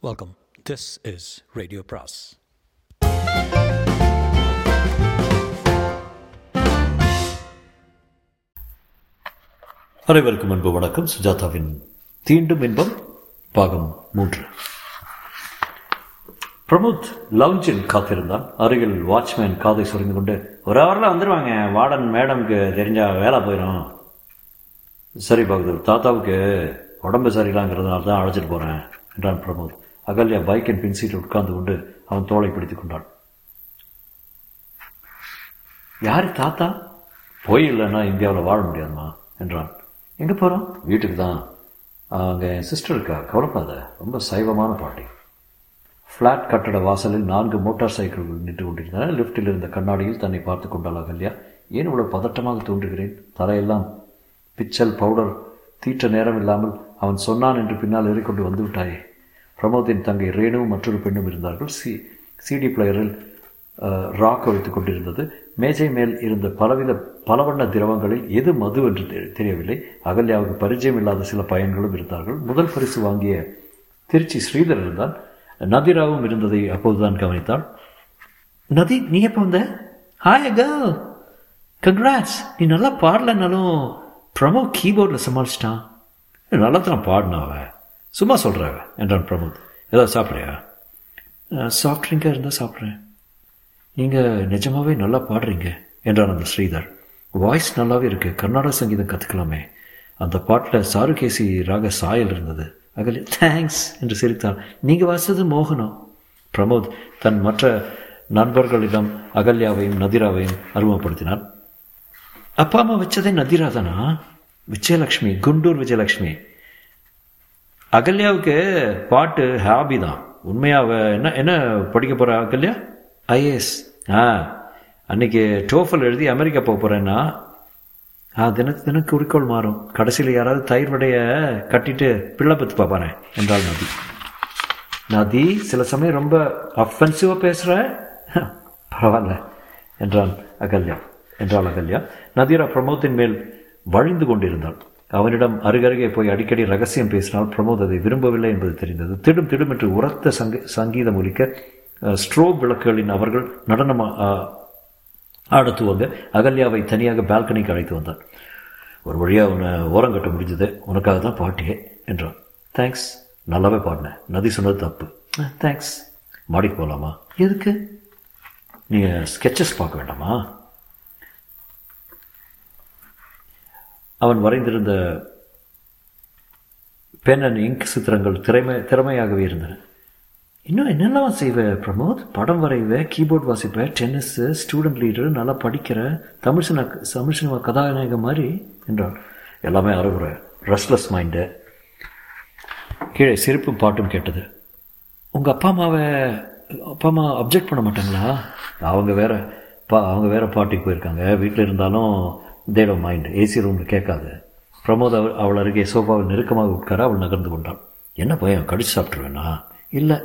Welcome this is radio பிராஸ் அனைவருக்கும் அன்பு வணக்கம். சுஜாதாவின் தீண்டும் இன்பம் பாகம் மூன்று. பிரமோத் லவுஞ்சில் காத்திருந்தான். அருகில் வாட்ச்மேன் காதை சுரிந்து கொண்டு ஒரு ஹவரில் வந்துடுவாங்க வார்டன் மேடம்க்கு தெரிஞ்சா வேலை போயிடும் சரி பகதூர் தாத்தாவுக்கு உடம்பு சரியில்லாங்கிறதுனால தான் அழைச்சிட்டு போகிறேன் என்றான் பிரமோத். அகல்யா பைக்கின் பின் சீட்டில் உட்கார்ந்து கொண்டு அவன் தோலை பிடித்துக் கொண்டான். யாரு தாத்தா? போய் இல்லைன்னா இந்தியாவில் வாழ முடியாதுமா என்றான். எங்கே போகிறோம் வீட்டுக்கு தான். அங்கே என் சிஸ்டர் இருக்கா கவலைப்படாத ரொம்ப சைவமான பாட்டி. ஃப்ளாட் கட்டட வாசலில் நான்கு மோட்டார் சைக்கிள்கள் நின்று கொண்டிருந்தன. லிஃப்டில் இருந்த கண்ணாடியில் தன்னை பார்த்து கொண்டாள் அகல்யா. ஏன் இவ்வளவு பதட்டமாக தோன்றுகிறேன்? தலையெல்லாம் பிச்சல் பவுடர். தீட்ட நேரம் இல்லாமல் அவன் சொன்னான் என்று பின்னால் ஏறிக்கொண்டு வந்து விட்டாயே. பிரமோதின் தங்கை ரேணுவும் மற்றொரு பெண்ணும் இருந்தார்கள். சி சிடி பிளேயரில் ராக் வைத்துக் கொண்டிருந்தது. மேஜை மேல் இருந்த பலவித பலவண்ண திரவங்களில் எது மது என்று தெரியவில்லை. அகல்யாவுக்கு பரிச்சயம் இல்லாத சில பயன்களும் இருந்தார்கள். முதல் பரிசு வாங்கிய திருச்சி ஸ்ரீதர் இருந்தான் நதிராவும் இருந்ததை அப்போதுதான் கவனித்தாள். நதி நீ எப்போ வந்த? ஹாய் கேர்ள் கங்க்ராட்ஸ் நீ நல்லா பாடலனாலும் ப்ரமோ கீபோர்டில் சமாளிச்சிட்டான். நல்லா தான் பாடினாவ சும்மா சொல்கிறாங்க என்றான் பிரமோத் ஏதாவது சாப்பிட்றியா? சாஃப்ட் ட்ரிங்காக இருந்தால் சாப்பிட்றேன். நீங்கள் நிஜமாவே நல்லா பாடுறீங்க என்றான் அந்த ஸ்ரீதர். வாய்ஸ் நல்லாவே இருக்கு கர்நாடக சங்கீதம் கற்றுக்கலாமே அந்த பாட்டில் சாருகேசி ராக சாயல் இருந்தது. அகலி தேங்க்ஸ் என்று சிரித்தான். நீங்கள் வாசது மோகனம். பிரமோத் தன் மற்ற நண்பர்களிடம் அகல்யாவையும் நதிராவையும் அறிமுகப்படுத்தினான். அப்பா அம்மா வச்சதே நதிரா தானா? விஜயலக்ஷ்மி குண்டூர் விஜயலக்ஷ்மி. அகல்யாவுக்கு பாட்டு ஹாபி தான். உண்மையா அவ என்ன என்ன படிக்க போறா அகல்யா? ஐஏஎஸ் ஆ. அன்னைக்கு டோஃபல் எழுதி அமெரிக்கா போக போறேன்னா ஆ தினத்து தினம் குறிக்கோள் மாறும். கடைசியில் யாராவது தயிர் வடைய கட்டிட்டு பிள்ளை பத்து பார்ப்பானே என்றாள் நதி. நதி சில சமயம் ரொம்ப அஃபென்சிவாக பேசுகிற பரவாயில்ல என்றான் அகல்யா என்றாள் அகல்யா. நதீரா பிரமோத்தின் மேல் வழிந்து கொண்டிருந்தாள். அவனிடம் அருகருகே போய் அடிக்கடி ரகசியம் பேசினால் பிரமோத் அதை விரும்பவில்லை என்பது தெரிந்தது. திடும் திடும் என்று உரத்த சங்க சங்கீதம் ஒலிக்க ஸ்ட்ரோப் விளக்குகளின் அவர்கள் நடனம் ஆடத்துவாங்க துவங்க அகல்யாவை தனியாக பால்கனிக்கு அழைத்து வந்தான் ஒரு வழியாக உன்னை ஓரம் கட்ட முடிஞ்சது. உனக்காக தான் பாட்டியே என்றான். தேங்க்ஸ் நல்லாவே பாடினேன் நதி சொன்னது தப்பு. தேங்க்ஸ் மாடிக்கு போகலாமா எதுக்கு? நீங்கள் ஸ்கெச்சஸ் பார்க்க வேண்டாமா? அவன் வரைந்திருந்த பென் அண்ட் இங்க் சித்திரங்கள் திறமை திறமையாகவே இருந்தன. இன்னும் என்னெல்லாம் செய்வேன் பிரமோத்? படம் வரைவேன் கீபோர்ட் வாசிப்பேன் டென்னிஸு ஸ்டூடெண்ட் லீடர் நல்லா படிக்கிற தமிழ் சினிமா தமிழ் சினிமா கதாநாயகம் மாதிரி என்றான். எல்லாமே அறுகுற ரெஸ்ட்லெஸ் மைண்டு கீழே சிரிப்பும் பாட்டும் கேட்டது. உங்கள் அப்பா அம்மாவை அப்பா அம்மா அப்ஜெக்ட் பண்ண மாட்டாங்களா? அவங்க வேற பா அவங்க வேற பாட்டிக்கு போயிருக்காங்க. வீட்டில் இருந்தாலும் தேடோ மைண்ட் ஏசி ரூமில் கேட்காது. பிரமோத் அவள் அவள் அருகே சோஃபாவில் நெருக்கமாக உட்கார அவள் நகர்ந்து கொண்டாள். என்ன பயம் கடிச்சு சாப்பிட்ருவேனா இல்லை.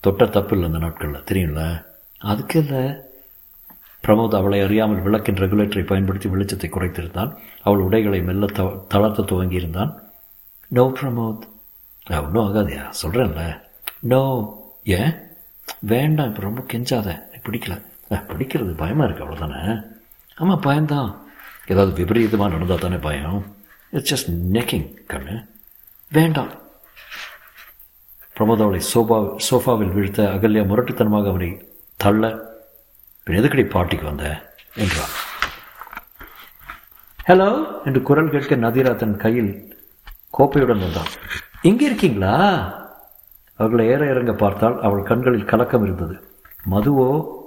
தொட்ட தப்பு இல்லை அந்த நாட்களில். தெரியும்ல? அதுக்கு இல்லை. பிரமோத் அவளை அறியாமல் விளக்கின் ரெகுலேட்டரை பயன்படுத்தி வெளிச்சத்தை குறைத்திருந்தான். அவள் உடைகளை மெல்ல த தளர்த்த துவங்கியிருந்தான். நோ பிரமோத். ஒன்றும் ஆகாதியா. சொல்கிறேன்ல நோ ஏன்? வேண்டாம் இப்போ ரொம்ப கெஞ்சாத. பிடிக்கல. பிடிக்கிறது பயமாக இருக்கு. அவ்வளோதானே ஆமாம் பயம்தான். ஏதாவது விபரீதமாக நடந்தால் தானே பயம்? இட்ஸ் ஜஸ்ட் நெக்கிங் கண்ணு. வேண்டாம். பிரமோத் அவளை சோபா சோஃபாவில் வீழ்த்த அகல்யா முரட்டுத்தனமாக அவனை தள்ள எதுக்கடி பாட்டிக்கு வந்த? என்றான் ஹலோ என்று குரல் கேட்க நதிரா தன் கையில் கோப்பையுடன் வந்தான். எங்கே இருக்கீங்களா? அவர்களை ஏற இறங்க பார்த்தால் அவள் கண்களில் கலக்கம் இருந்தது. மதுவோ?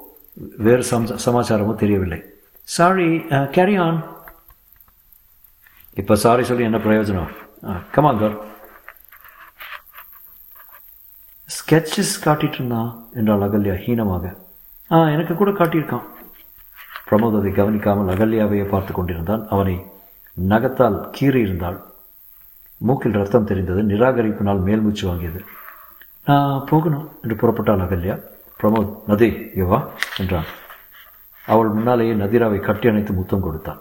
வேறு சம் சமாச்சாரமோ தெரியவில்லை. சாரி கேரி ஆன் இப்போ சாரி சொல்லி என்ன பிரயோஜனம்? கமான் கர் ஸ்கெட்சஸ் காட்டிட்டு இருந்தான் என்றாள் அகல்யா ஹீனமாக. ஆ எனக்கு கூட காட்டியிருக்கான். பிரமோத் அதை கவனிக்காமல் அகல்யாவையே பார்த்து கொண்டிருந்தான். அவனை நகத்தால் கீறி இருந்தாள். மூக்கில் ரத்தம் தெரிந்தது. நிராகரிப்பினால் மேல்மூச்சு வாங்கியது. நான் போகணும் என்று புறப்பட்டாள் அகல்யா. பிரமோத் நதி யுவா என்றான். அவள் முன்னாலேயே நதிராவை கட்டி அணைத்து முத்தம் கொடுத்தான்.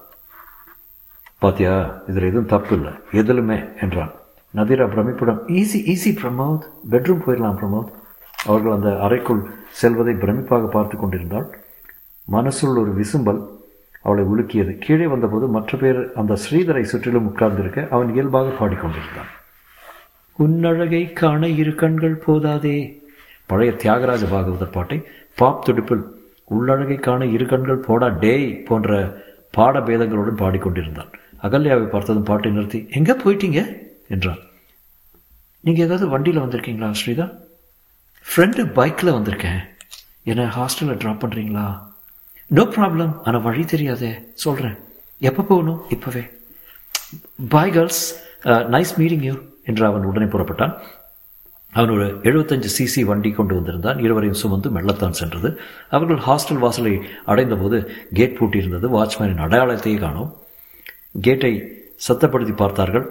பாத்தியா இதில் எதுவும் தப்பு இல்லை எதிலுமே என்றான். நதிரா பிரமிப்புடன் ஈஸி ஈஸி பிரமோத். பெட்ரூம் போயிடலாம் பிரமோத். அவர்கள் அந்த அறைக்குள் செல்வதை பிரமிப்பாக பார்த்து கொண்டிருந்தாள். மனசுள் ஒரு விசும்பல் அவளை உலுக்கியது. கீழே வந்தபோது மற்ற பேர் அந்த ஸ்ரீதரை சுற்றிலும் உட்கார்ந்திருக்க அவன் இயல்பாக பாடிக்கொண்டிருந்தான். உன்னழகை காண இரு கண்கள் போதாதே. பழைய தியாகராஜ பாகவதர் பாட்டை பாப் துடிப்பில் உள்ளழகை காண இரு கண்கள் போடா டேய் போன்ற பாடபேதங்களுடன் பாடிக்கொண்டிருந்தான். அகல்யாவை பார்த்ததும் பாட்டை நிறுத்தி எங்கே போயிட்டீங்க? என்றான். நீங்கள் ஏதாவது வண்டியில் வந்திருக்கீங்களா ஸ்ரீதா? ஃப்ரெண்டு பைக்கில் வந்திருக்கேன். என்னை ஹாஸ்டலில் ட்ராப் பண்ணுறீங்களா நோ ப்ராப்ளம் ஆனால் வழி தெரியாதே. சொல்கிறேன் எப்போ போகணும்? இப்போவே. Bye girls nice meeting you என்று அவன் உடனே புறப்பட்டான். அவன் ஒரு எழுபத்தஞ்சு சிசி வண்டி கொண்டு வந்திருந்தான். இருவரையும் சுமந்து மெல்லத்தான் சென்றது. அவர்கள் ஹாஸ்டல் வாசலை அடைந்தபோது கேட் பூட்டியிருந்தது. வாட்ச்மேனின் அடையாளத்தையே காணோம். கேட்டை சத்தப்படுத்தி பார்த்தார்கள்.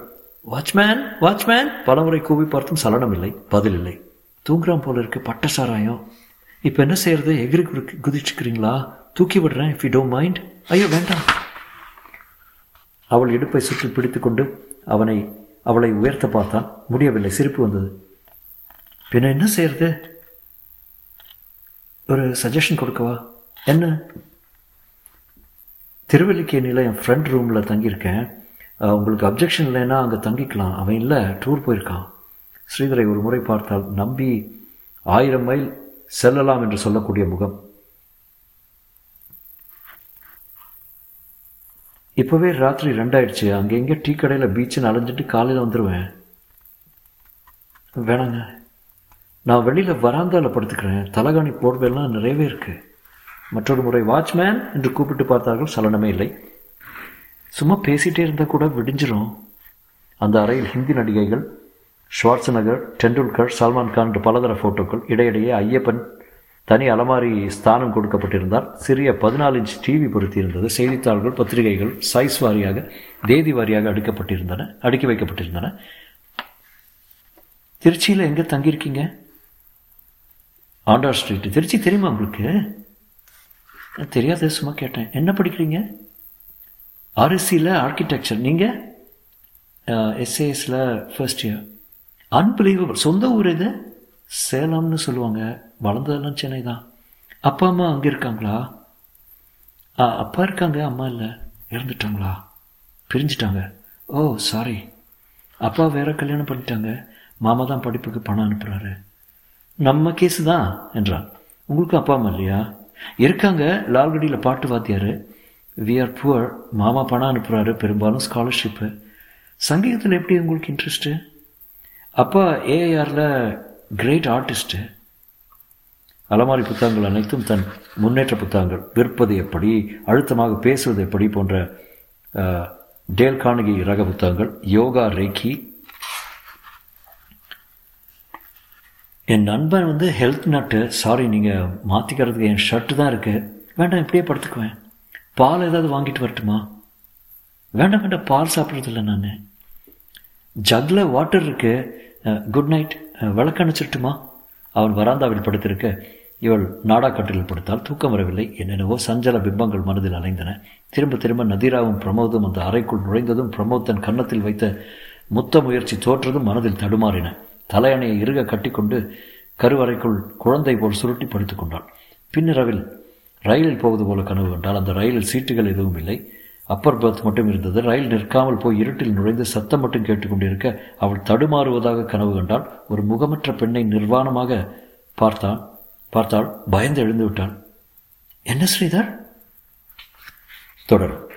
Watchman watchman! பலமுறை கூவி பார்த்தும் சலனம் இல்லை பதில் இல்லை. தூங்குறான் போல இருக்கு பட்ட சாராயம். இப்போ என்ன செய்யறது? எகிரி குதிச்சுக்கிறீங்களா? தூக்கி விடுறேன் இஃப் யூ டோன்ட் மைண்ட் ஐயோ வேண்டாம். அவள் இடுப்பை சுற்றி பிடித்துக்கொண்டு அவனை அவளை உயர்த்த பார்த்தான். முடியவில்லை சிரிப்பு வந்தது. பின்ன என்ன செய்யறது? ஒரு சஜஷன் கொடுக்கவா? என்ன? திருவல்லிக்கேணியில் என் ஃப்ரெண்ட் ரூமில் தங்கியிருக்கேன். உங்களுக்கு அப்ஜெக்ஷன் இல்லைன்னா அங்கே தங்கிக்கலாம். அவன் இல்லை டூர் போயிருக்கான். ஸ்ரீதரை ஒரு முறை பார்த்தால் நம்பி ஆயிரம் மைல் செல்லலாம் என்று சொல்லக்கூடிய முகம். இப்போவே ராத்திரி ரெண்டாயிடுச்சு. அங்கே எங்கே டீ கடையில் பீச்சுன்னு அலைஞ்சிட்டு காலையில் வந்துடுவேன் வேணாங்க. நான் வெளியில் வராந்தாவில் படுத்துக்கிறேன். தலகாணி போர்வெல்லாம் நிறையவே இருக்குது மற்றொரு முறை வாட்ச்மேன் என்று கூப்பிட்டு பார்த்தார்கள். சலனமே இல்லை. சும்மா பேசிகிட்டே இருந்தால் கூட விடிஞ்சிரும். அந்த அறையில் ஹிந்தி நடிகைகள் ஷ்வார்ட்ஸ்நகர் டெண்டுல்கர் சல்மான் கான் என்று பலதர ஃபோட்டோக்கள் இடையிடையே ஐயப்பன் தனி அலமாரி ஸ்தானம் கொடுக்கப்பட்டிருந்தார். சிறிய பதினாலு இன்ச் டிவி பொருத்தியிருந்தது. செய்தித்தாள்கள் பத்திரிகைகள் சைஸ் வாரியாக தேதி வாரியாக அடுக்கப்பட்டிருந்தன அடுக்கி வைக்கப்பட்டிருந்தன. திருச்சியில் எங்கே தங்கியிருக்கீங்க? ஆண்டார் ஸ்ட்ரீட். திருச்சி தெரியுமா உங்களுக்கு? தெரியாத சும்மா கேட்டேன். என்ன படிக்கிறீங்க? ஆர்எஸ்சியில் ஆர்கிடெக்சர் நீங்கள் எஸ்ஏஎஸில் ஃபர்ஸ்ட் இயர் அன்பிலீவபிள் சொந்த ஊர் இது சேலம்னு சொல்லுவாங்க. வளர்ந்ததெல்லாம் சென்னை தான். அப்பா அம்மா அங்கே இருக்காங்களா? ஆ அப்பா இருக்காங்க அம்மா இல்லை. இறந்துட்டாங்களா? பிரிஞ்சிட்டாங்க. ஓ சாரி அப்பா வேற கல்யாணம் பண்ணிட்டாங்க. மாமா தான் படிப்புக்கு பணம் அனுப்புகிறாரு நம்ம கேஸு தான் என்றான். உங்களுக்கு அப்பா அம்மா இல்லையா? இருக்காங்க லால்கடியில் பாட்டு வாத்தியார். வி ஆர் புவர் மாமா பணம் அனுப்புகிறாரு பெரும்பாலும் ஸ்காலர்ஷிப்பு சங்கீதத்தில் எப்படி உங்களுக்கு இன்ட்ரெஸ்ட்டு அப்பா ஏஐஆரில் கிரேட் ஆர்டிஸ்ட்டு அலமாரி புத்தகங்கள் அனைத்தும் தன் முன்னேற்ற புத்தகங்கள். விற்பது எப்படி? அழுத்தமாக பேசுவது எப்படி? போன்ற டேல் கானகி ரக புத்தகங்கள். யோகா ரேக்கி என் நண்பன் வந்து ஹெல்த் நட்டு சாரி நீங்கள் மாற்றிக்கிறதுக்கு என் ஷர்ட்டு தான் இருக்குது வேண்டாம் இப்படியே படுத்துக்குவேன். பால் ஏதாவது வாங்கிட்டு வரட்டுமா? வேண்டாம் வேண்டாம் பால் சாப்பிட்றதில்ல நான். ஜக்கில் வாட்டர் இருக்குது குட் நைட் விளக்கணிச்சிட்டுமா அவன் வராந்தாவில் படுத்திருக்க. இவள் நாடாக்கட்டில் படுத்தால் தூக்கம் வரவில்லை. என்னென்னவோ சஞ்சல பிம்பங்கள் மனதில் அலைந்தன. திரும்ப திரும்ப நதிராவும் பிரமோதும் அந்த அறைக்குள் நுழைந்ததும் பிரமோத் தன் கன்னத்தில் வைத்த முத்த முயற்சி தோற்றதும் மனதில் தடுமாறின. தலையணையை இறுக கட்டிக்கொண்டு கருவறைக்குள் குழந்தை போல் சுருட்டி படுத்துக் கொண்டாள். பின்னிரவில் ரயிலில் போவது போல கனவு கண்டால் அந்த ரயிலில் சீட்டுகள் எதுவும் இல்லை. அப்பர் பர்த் மட்டும் இருந்தது. ரயில் நிற்காமல் போய் இருட்டில் நுழைந்து சத்தம் மட்டும் கேட்டுக்கொண்டிருக்க அவள் தடுமாறுவதாக கனவு கண்டால் ஒரு முகமற்ற பெண்ணை நிர்வாணமாக பார்த்தான் பார்த்தாள். பயந்து எழுந்து விட்டாள். என்ன ஸ்ரீதர்? தொடரும்.